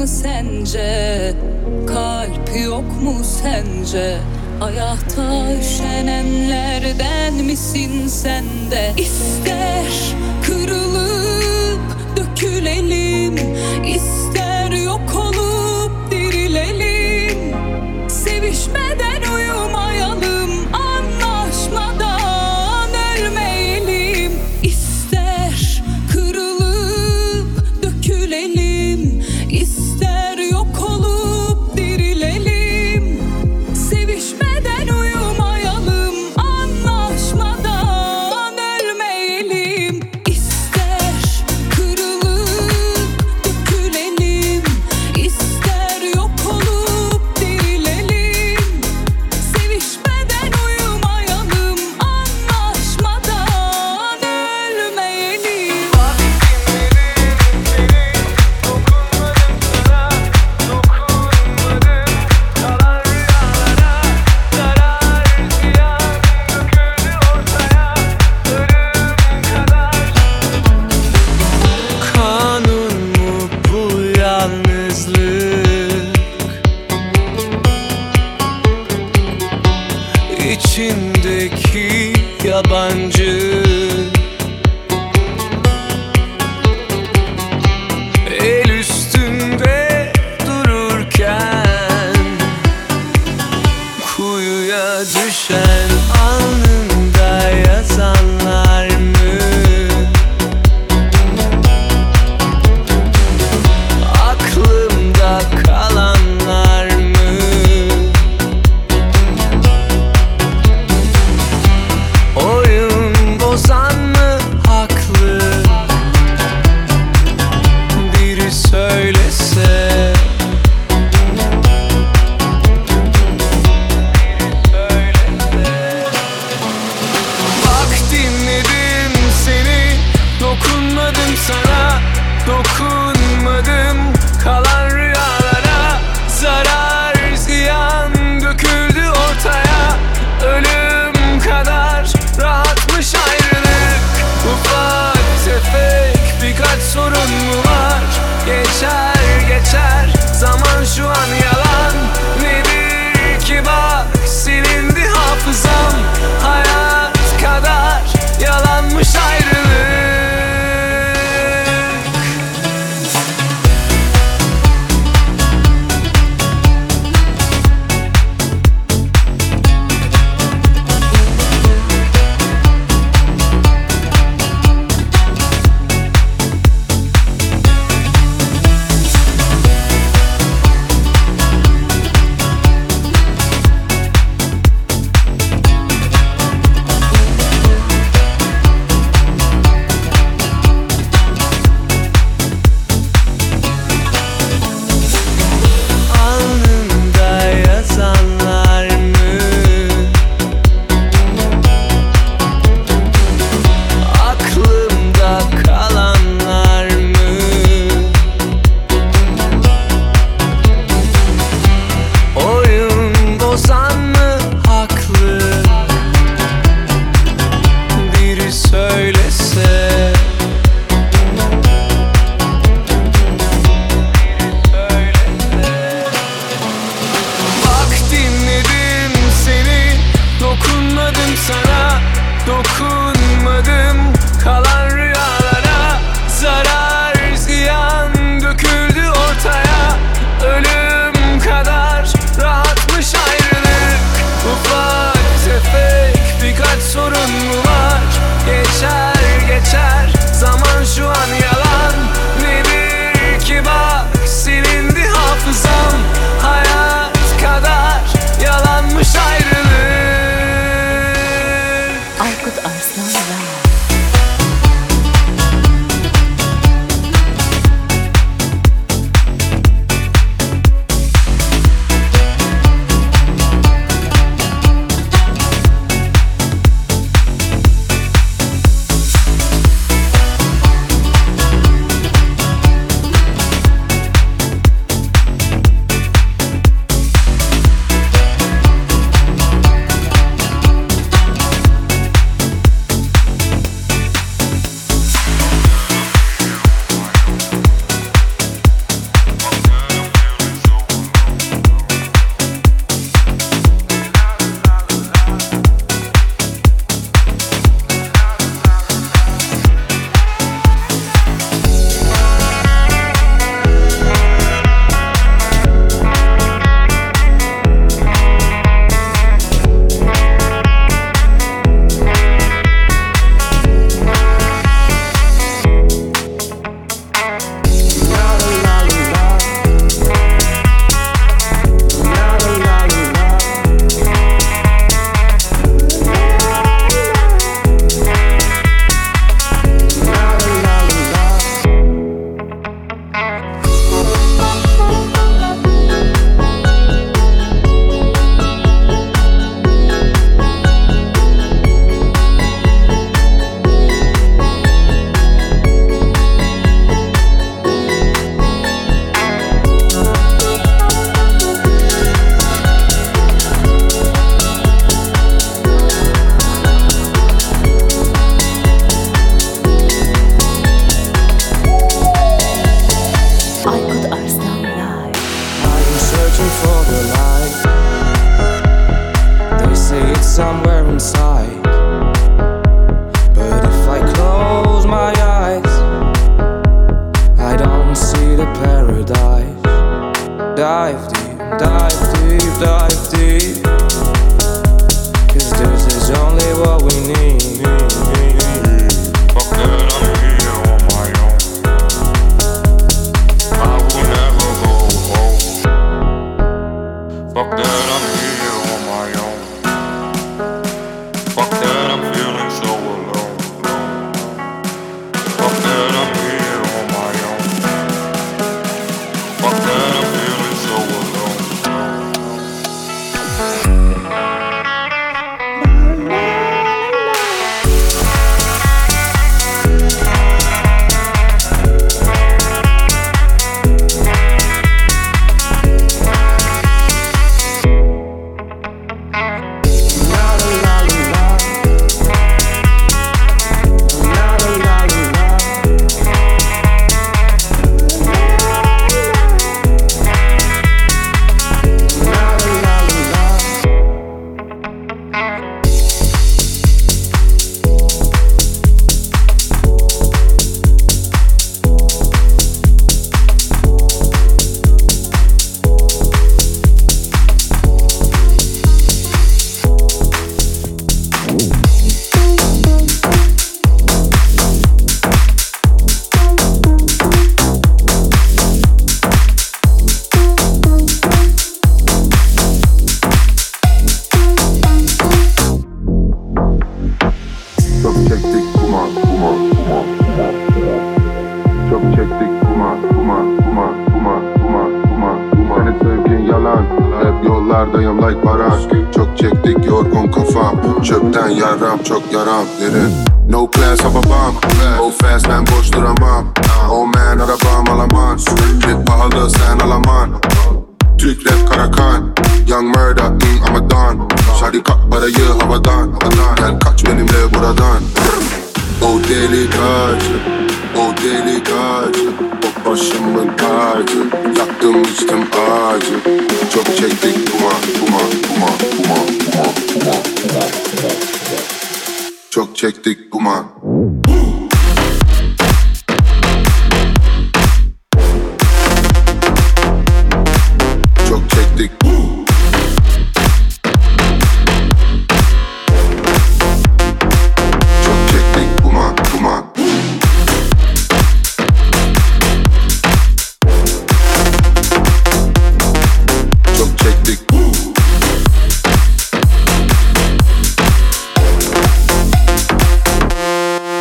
mu sence? Kalp yok mu sence? Ayakta üşenenlerden misin sen de? İster kırılıp dökülelim, ister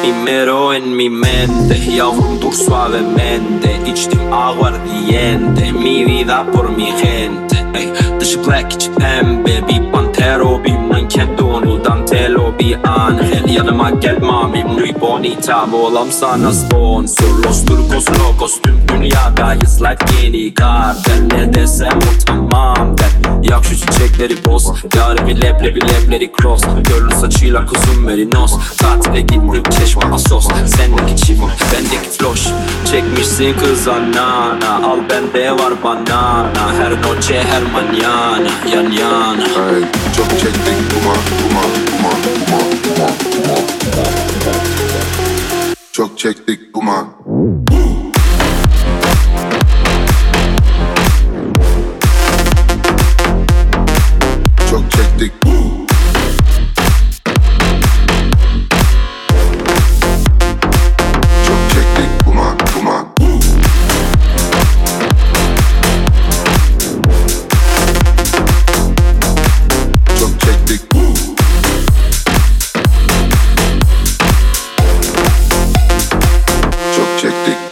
Primero en mi mente, yavrum dur suavemente İçtim aguardiente, mi vida por mi gente Ey, Dışı black içi pembe, bir pantero Bir bir angel Yanıma gel mami, muy bonita Olam sana sponsor, los turcos locos Tüm dünyadayız like yeni kartel Ne desem o tamam der Yak şu çiçekleri boz. Yarimi leblebi lebleri cross. Görlü saçıyla kuzum merinos Tatile gittim çeşme asos. Sendeki çift bendeki floş. Çekmişsin kıza nana Al bende var banana. Her noche her mañana. Yan yana Ay, Çok çektik. Kuma kuma kuma kuma Çok çektik kuma Check the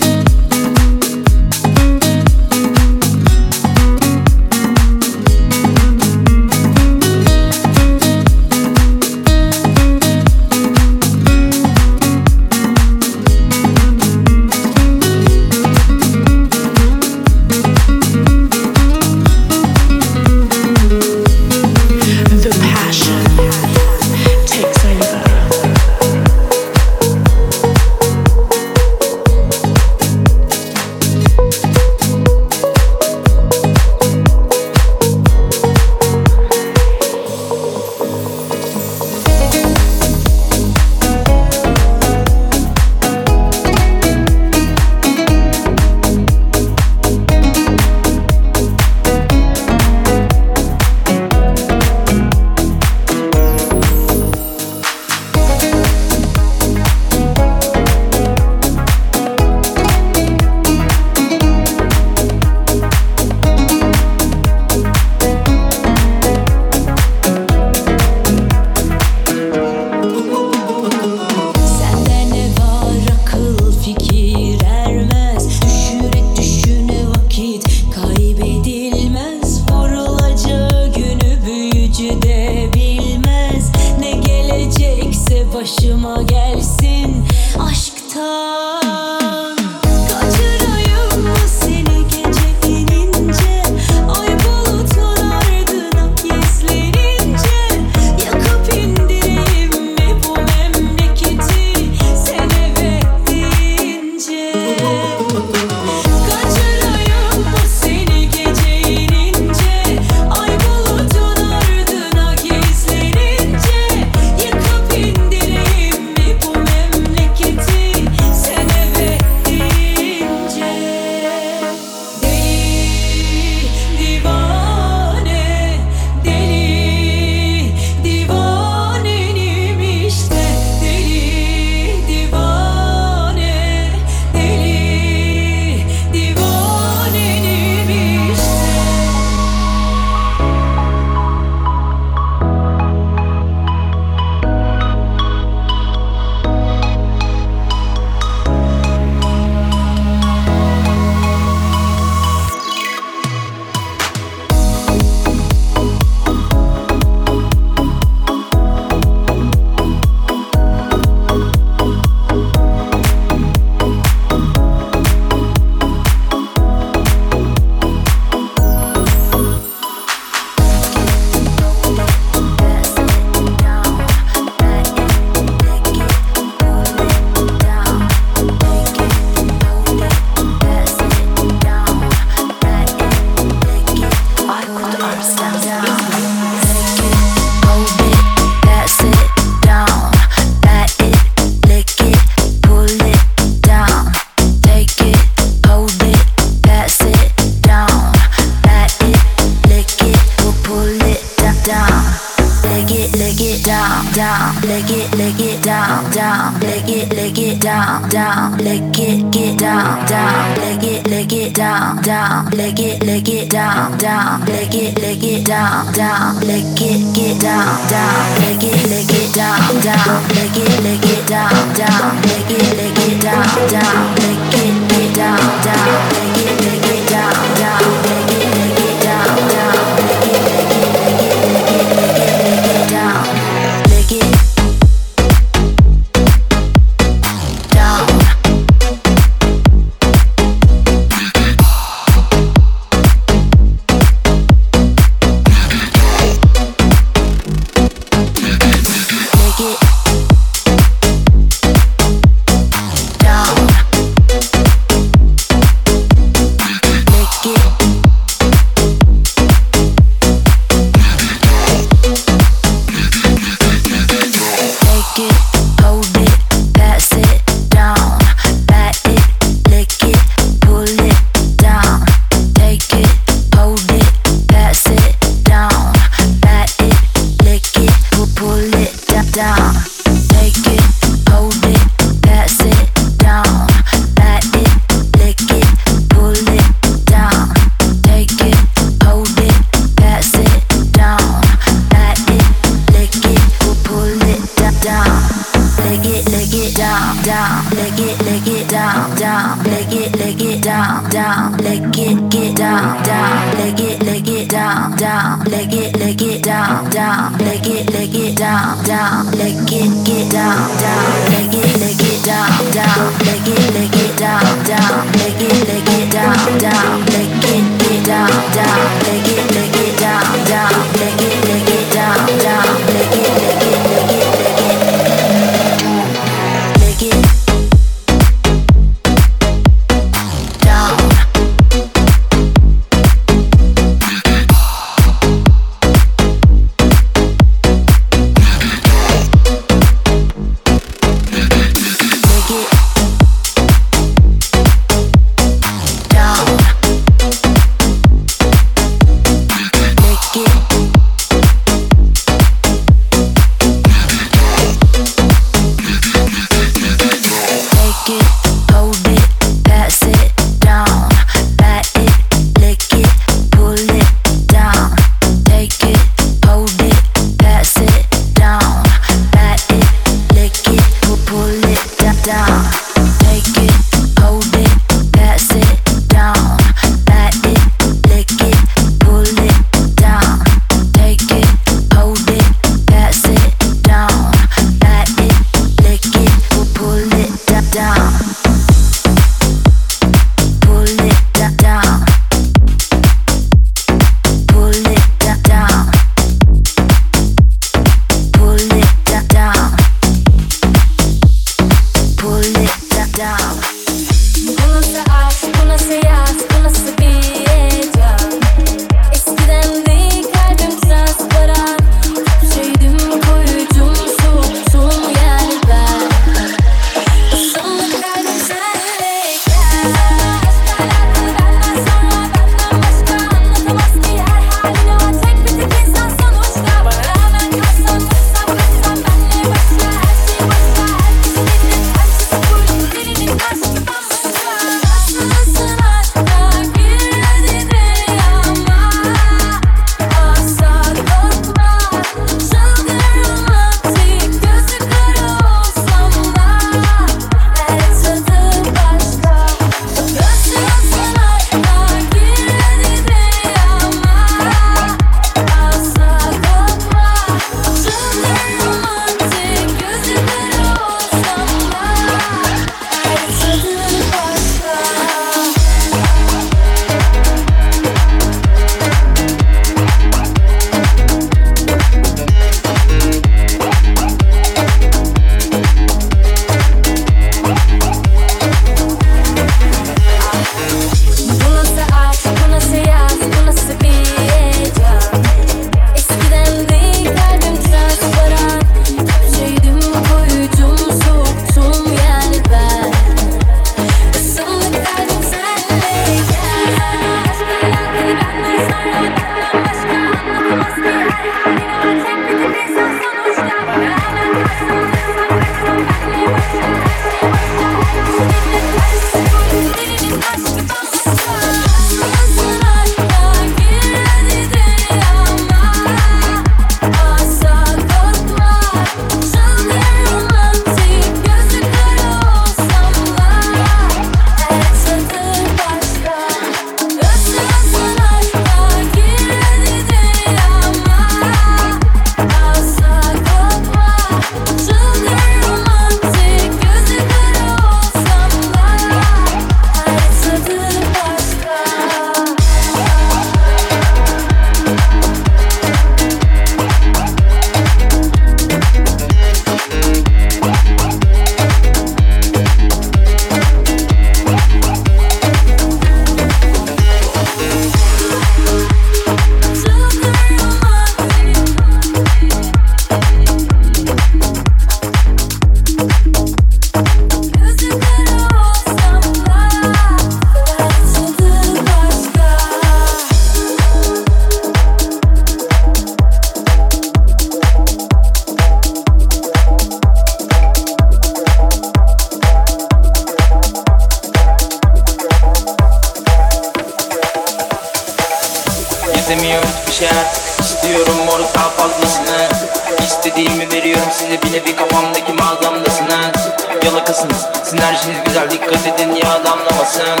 İstediğimi veriyorum size. Bir nevi kafamdaki mağazamdasınız Yalakasınız. Sinerjiniz güzel dikkat edin ya adamlamasın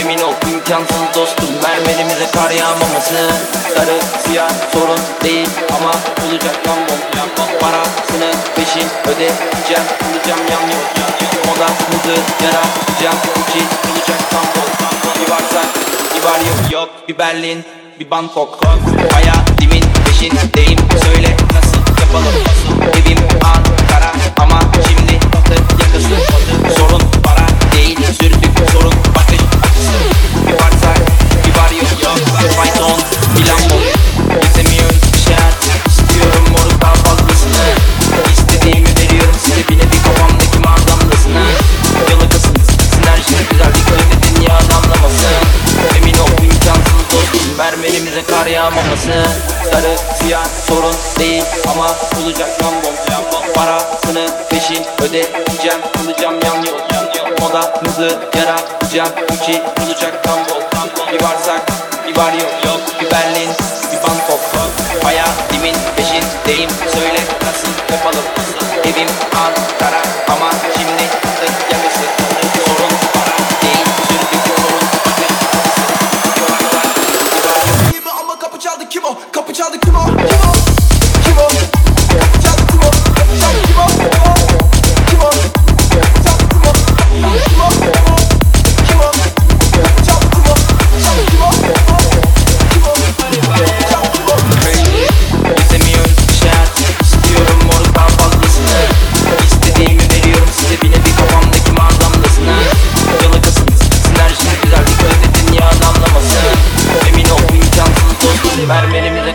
Emin ol imkansız dostum. Mermerimize kar yağmaması. Sarı siyah sorun değil ama olacak lan bol Parasını peşin ödeyeceğim Olacağım yan yan Moda hızı yaratacağım Uçi olacak tam bol Bir varsa bir var yok yok. Bir Berlin bir Bangkok. Hayalimin peşindeyim. Söyle nasıl yapalım. Evim Ankara ama şimdi batı yakası. Sorun para değil sürdük sorun mermerimize kar yağmaması. Sarı siyah sorun değil ama olacak lan bom Parasını peşin ödeyeceğim Kılacağım yan yol Moda hızı yaratacağım Uçi olacak tam bol Bir varsak bir var yok yok. Bir Berlin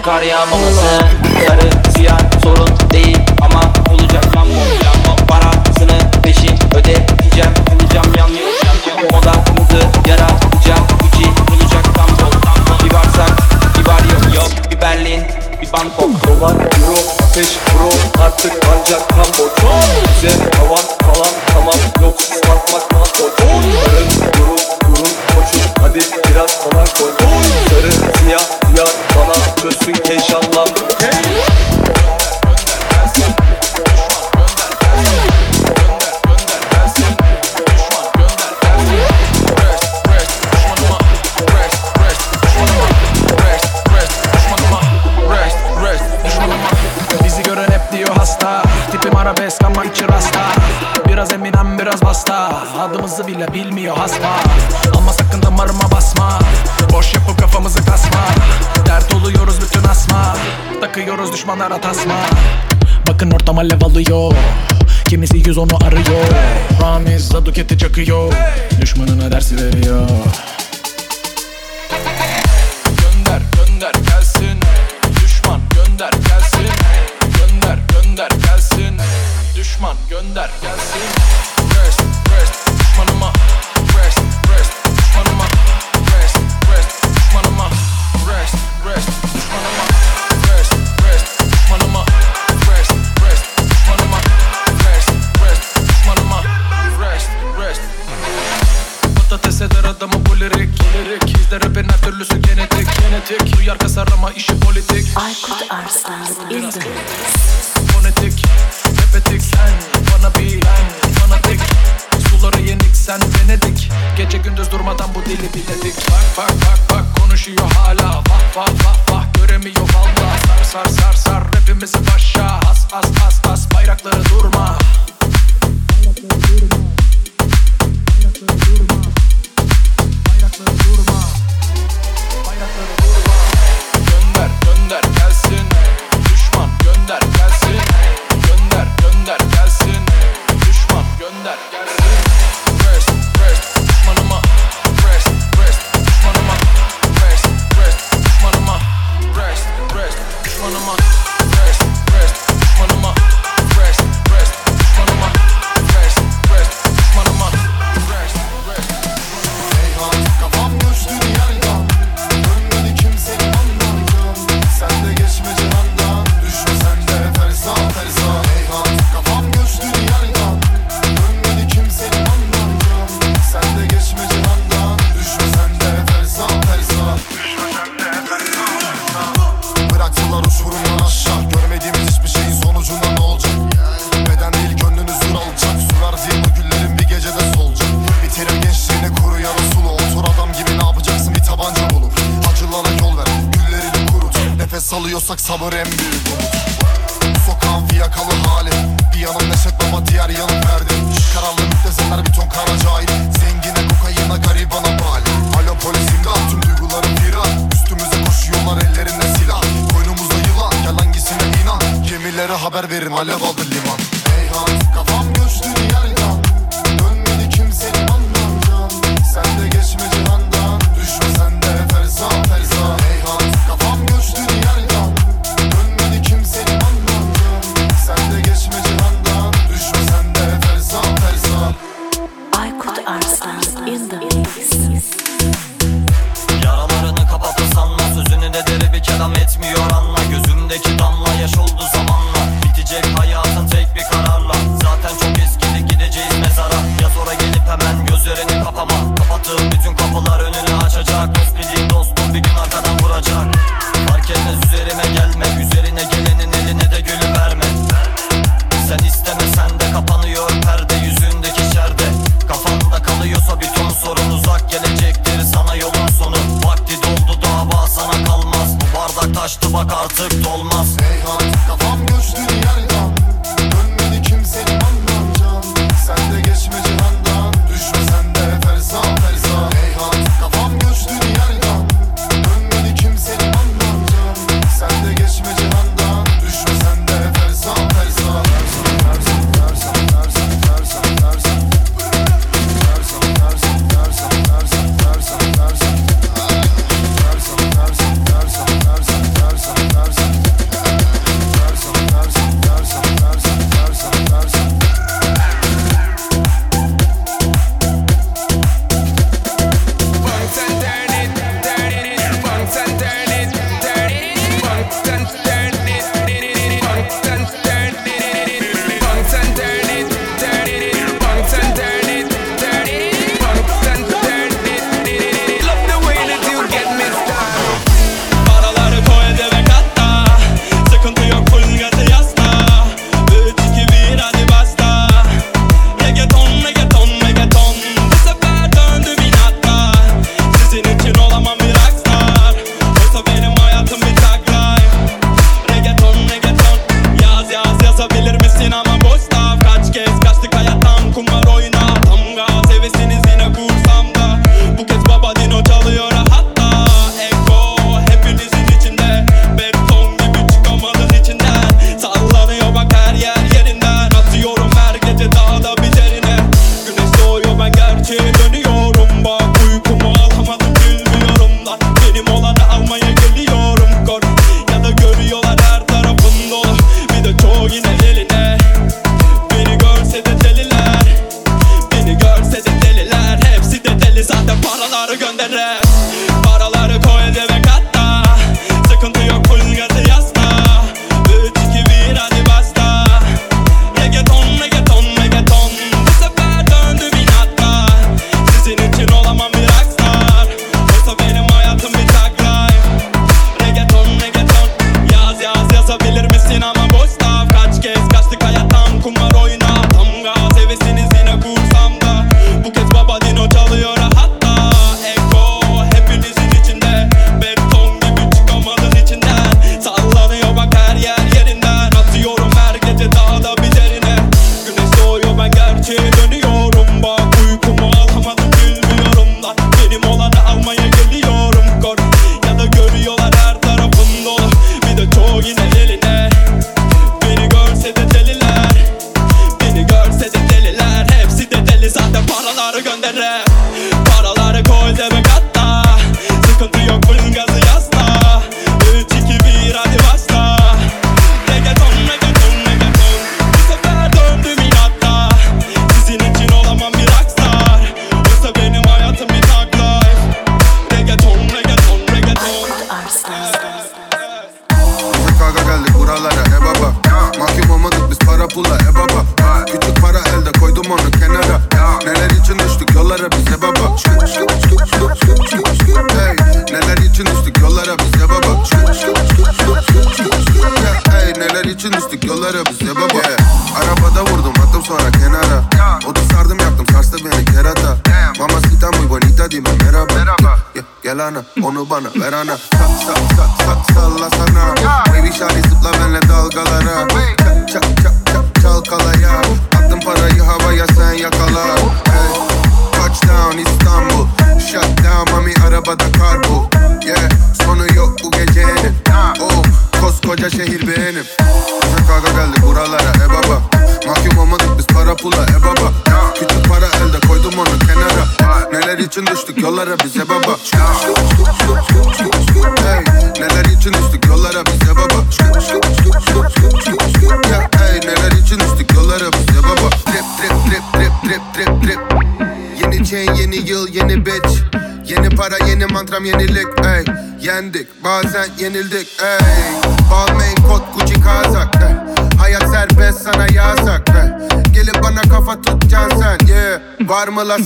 kar yağmaması. Sarı siyah sorun değil ama olacak lan bu Parasını peşin ödeyeceğim Olacağım yan yol Moda hızı yaratacağım Uçi olacak tam bol Bir varsak bir var yok yok. Bir Berlin bir Bangkok. Dolar, euro, ateş, bro. Artık ancak çok Bize Düşmanlara tasma Bakın ortam alev alıyor. Kimisi yüz onu arıyor. Ramiz Zaduket'i çakıyor. Düşmanına dersi veriyor gündüz durmadan bu dili biledik Bak bak bak bak konuşuyor hala. Vah vah vah vah göremiyor valla. Sar sar sar sar rapimizi başa. As as as as bayrakları durma. Bayrakları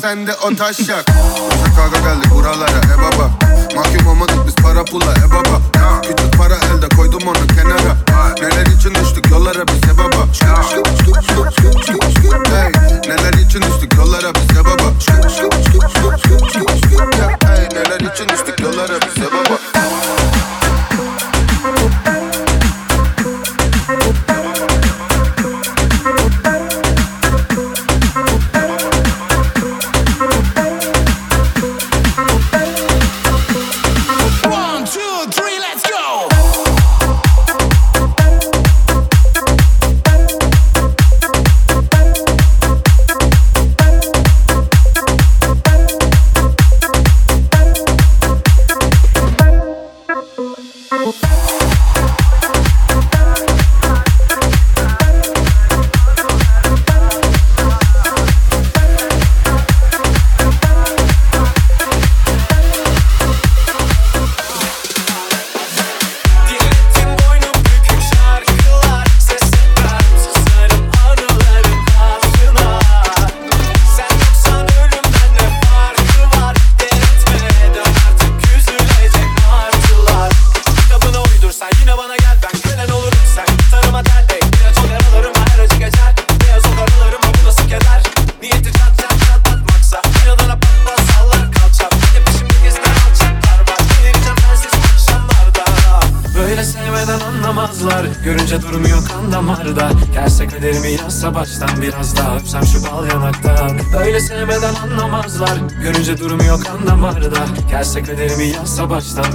sen de o taş yak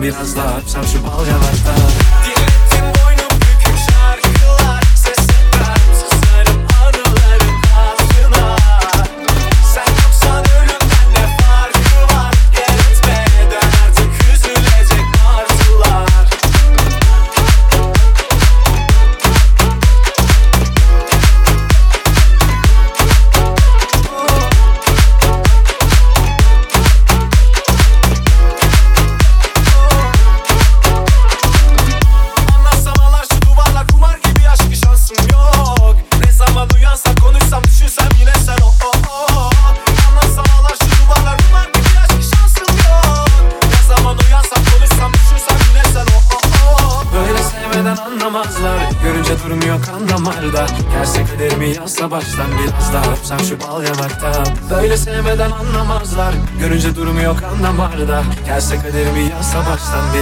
Minas da. yok anlamarda Gelse kaderimi yazsa baştan bir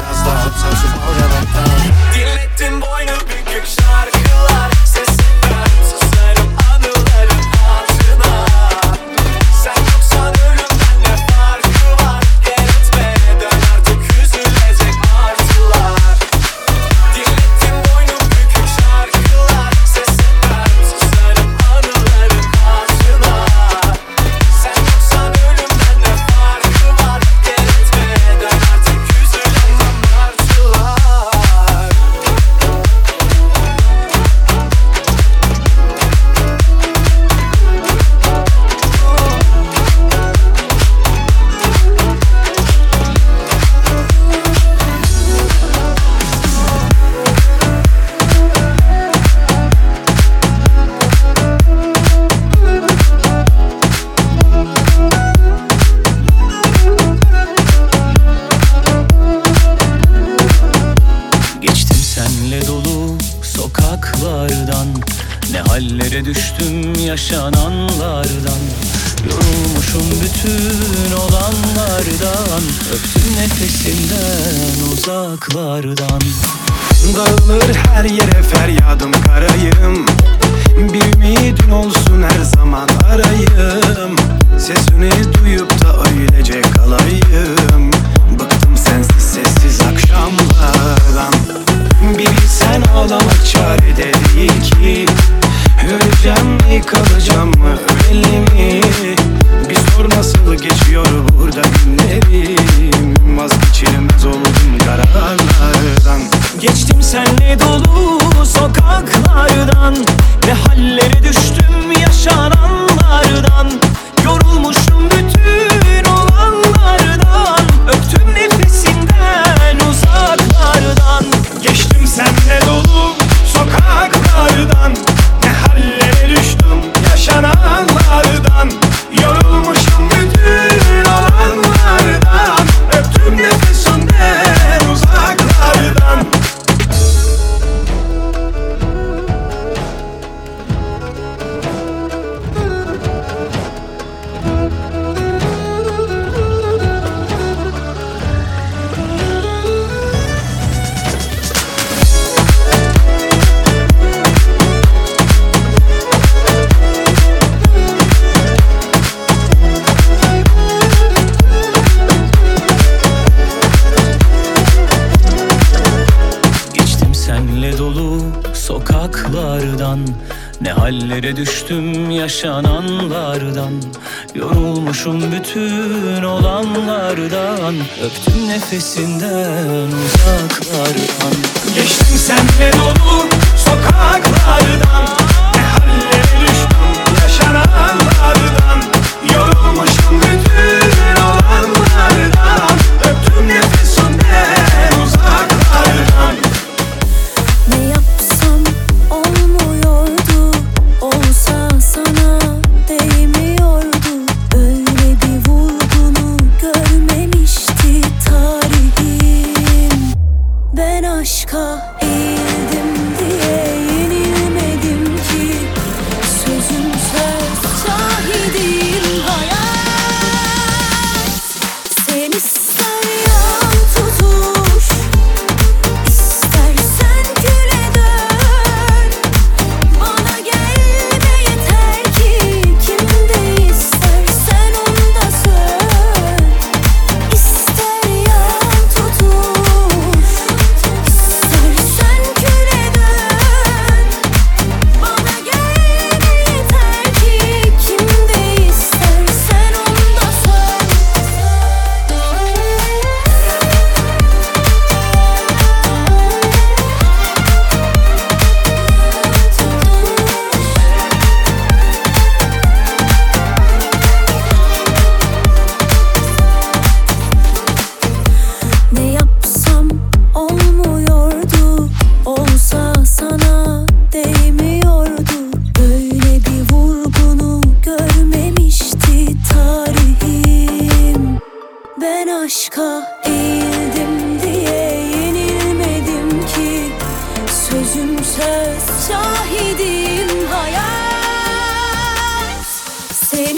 yaşananlardan Yorulmuşum bütün olanlardan Öptüm nefesinden uzaklardan. Dağılır her yere feryadım karayım. Bir ümidin olsun her zaman arayım. Sesini duyup da öylece kalayım. Bıktım sensiz sessiz akşamlardan. Bir sen ağlamak çare de değil ki. Göreceğim mi kalacağım mı belli mi? Bir sor nasıl geçiyor burada günlerim? Vazgeçilmez oldum kararlardan Geçtim senle dolu sokaklardan. Ve hallere düştüm yaşananlardan. Yorulmuşum bütün Hayallere düştüm yaşananlardan Yorulmuşum bütün olanlardan. Öptüm nefesinden uzaklardan. Geçtim senle dolu sokaklardan.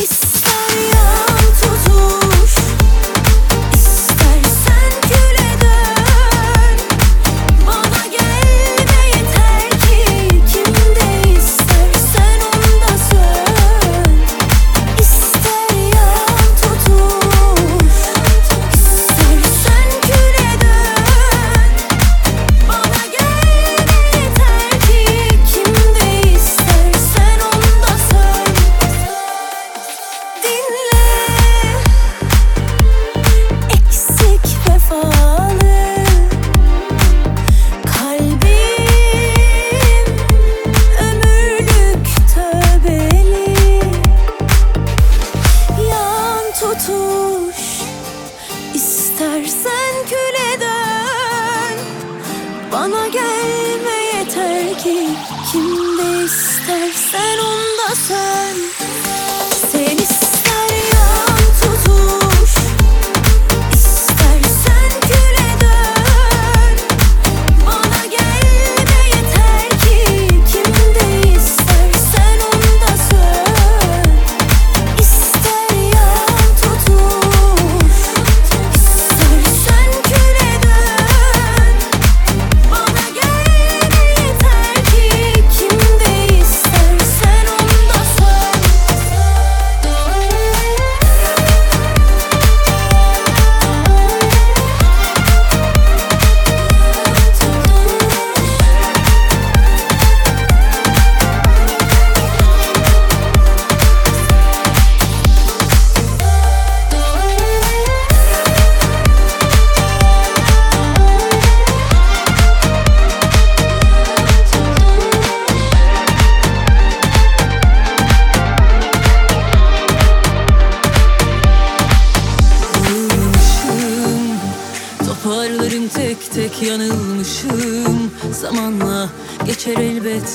peace.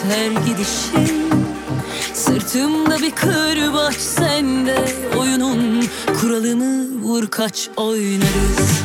her gidişin Sırtımda bir kırbaç sende. Oyunun kuralını vur kaç oynarız.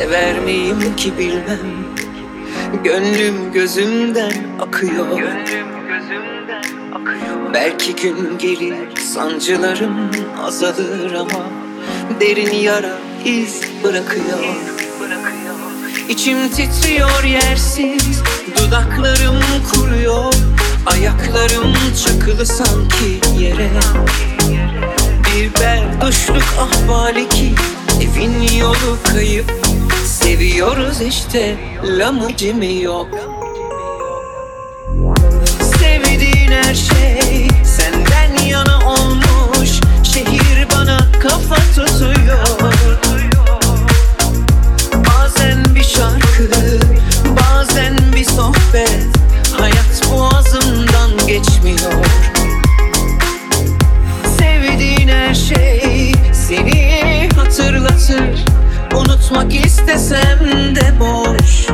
Sever miyim ki bilmem. Gönlüm gözümden akıyor. Belki gün gelir sancılarım azalır ama Derin yara iz bırakıyor. İçim titriyor yersiz Dudaklarım kuruyor. Ayaklarım çakılı sanki yere. Bir berduşluk ahvali ki Evin yolu kayıp Seviyoruz işte Lamucimi yok. Sevdiğin her şey Senden yana olmuş. Şehir bana kafa tutuyor. Bazen bir şarkı Bazen bir sohbet. Hayat boğazımdan geçmiyor. Sevdiğin her şey Seni hatırlatır Unutmak istesem de boş.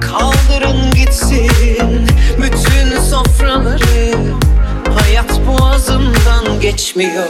Kaldırın gitsin Bütün sofraları. Hayat boğazımdan geçmiyor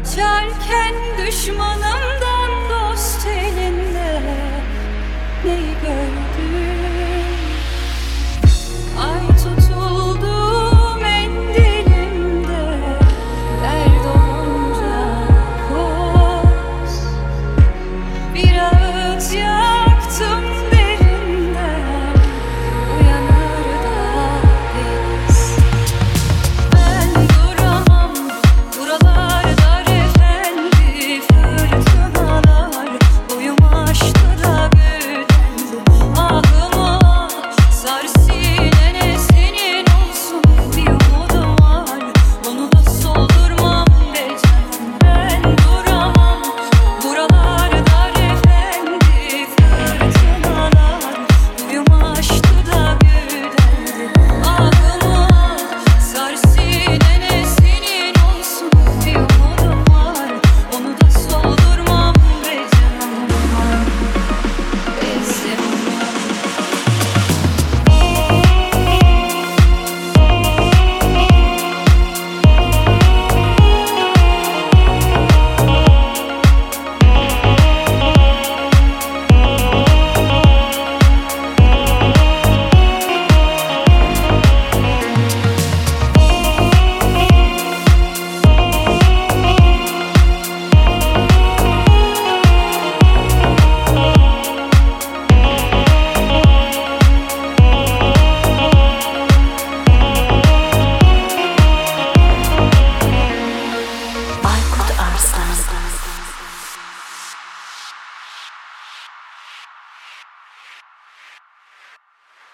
Kaçarken düşmanımdan dost elinde. Neyi